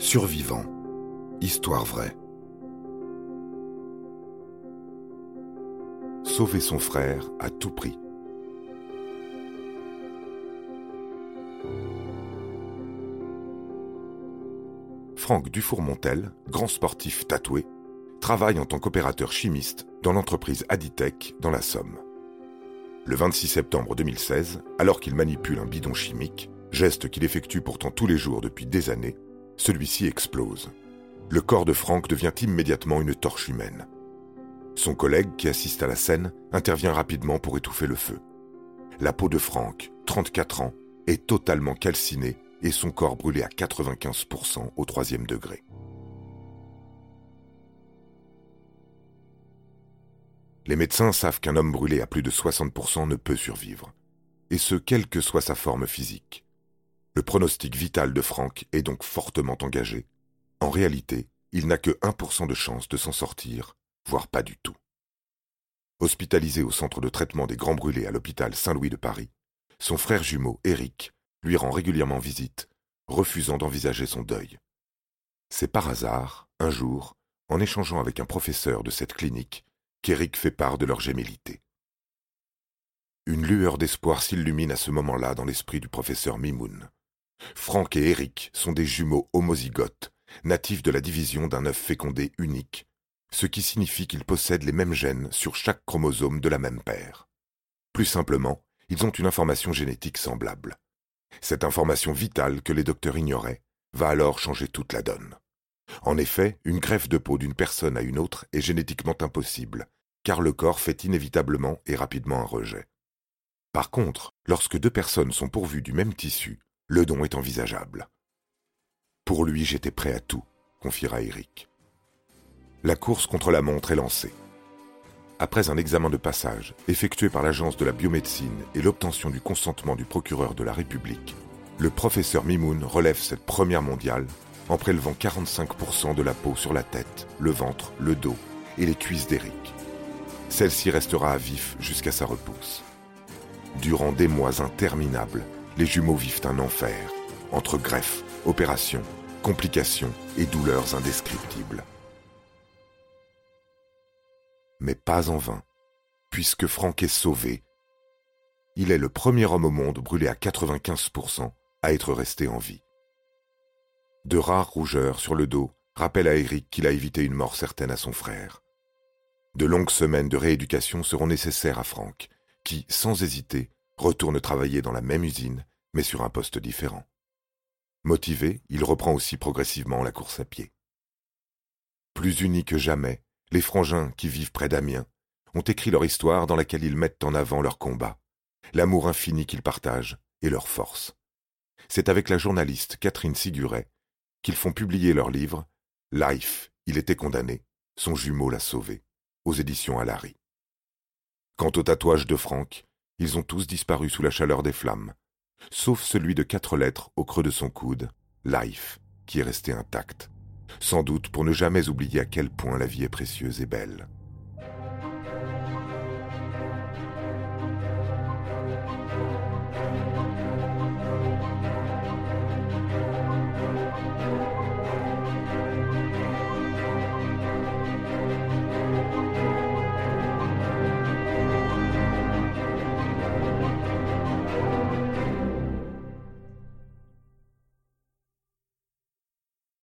Survivant. Histoire vraie. Sauver son frère à tout prix. Franck Dufour-Montel, grand sportif tatoué, travaille en tant qu'opérateur chimiste dans l'entreprise Aditech dans la Somme. Le 26 septembre 2016, alors qu'il manipule un bidon chimique, geste qu'il effectue pourtant tous les jours depuis des années, celui-ci explose. Le corps de Franck devient immédiatement une torche humaine. Son collègue qui assiste à la scène intervient rapidement pour étouffer le feu. La peau de Franck, 34 ans, est totalement calcinée et son corps brûlé à 95% au troisième degré. Les médecins savent qu'un homme brûlé à plus de 60% ne peut survivre, et ce quelle que soit sa forme physique. Le pronostic vital de Franck est donc fortement engagé. En réalité, il n'a que 1% de chance de s'en sortir, voire pas du tout. Hospitalisé au centre de traitement des grands brûlés à l'hôpital Saint-Louis de Paris, son frère jumeau, Éric, lui rend régulièrement visite, refusant d'envisager son deuil. C'est par hasard, un jour, en échangeant avec un professeur de cette clinique, qu'Éric fait part de leur gémilité. Une lueur d'espoir s'illumine à ce moment-là dans l'esprit du professeur Mimoun. Franck et Eric sont des jumeaux homozygotes, natifs de la division d'un œuf fécondé unique, ce qui signifie qu'ils possèdent les mêmes gènes sur chaque chromosome de la même paire. Plus simplement, ils ont une information génétique semblable. Cette information vitale que les docteurs ignoraient va alors changer toute la donne. En effet, une greffe de peau d'une personne à une autre est génétiquement impossible, car le corps fait inévitablement et rapidement un rejet. Par contre, lorsque deux personnes sont pourvues du même tissu, le don est envisageable. Pour lui, j'étais prêt à tout, confiera Eric. La course contre la montre est lancée. Après un examen de passage effectué par l'Agence de la biomédecine et l'obtention du consentement du procureur de la République, le professeur Mimoun relève cette première mondiale en prélevant 45% de la peau sur la tête, le ventre, le dos et les cuisses d'Eric. Celle-ci restera à vif jusqu'à sa repousse. Durant des mois interminables, les jumeaux vivent un enfer, entre greffes, opérations, complications et douleurs indescriptibles. Mais pas en vain, puisque Franck est sauvé. Il est le premier homme au monde brûlé à 95% à être resté en vie. De rares rougeurs sur le dos rappellent à Eric qu'il a évité une mort certaine à son frère. De longues semaines de rééducation seront nécessaires à Franck, qui, sans hésiter, retourne travailler dans la même usine, mais sur un poste différent. Motivé, il reprend aussi progressivement la course à pied. Plus unis que jamais, les frangins qui vivent près d'Amiens ont écrit leur histoire dans laquelle ils mettent en avant leur combat, l'amour infini qu'ils partagent et leur force. C'est avec la journaliste Catherine Siguret qu'ils font publier leur livre Life, il était condamné, son jumeau l'a sauvé, aux éditions Alary. Quant au tatouage de Franck, ils ont tous disparu sous la chaleur des flammes, sauf celui de quatre lettres au creux de son coude, Life, qui est resté intact, sans doute pour ne jamais oublier à quel point la vie est précieuse et belle.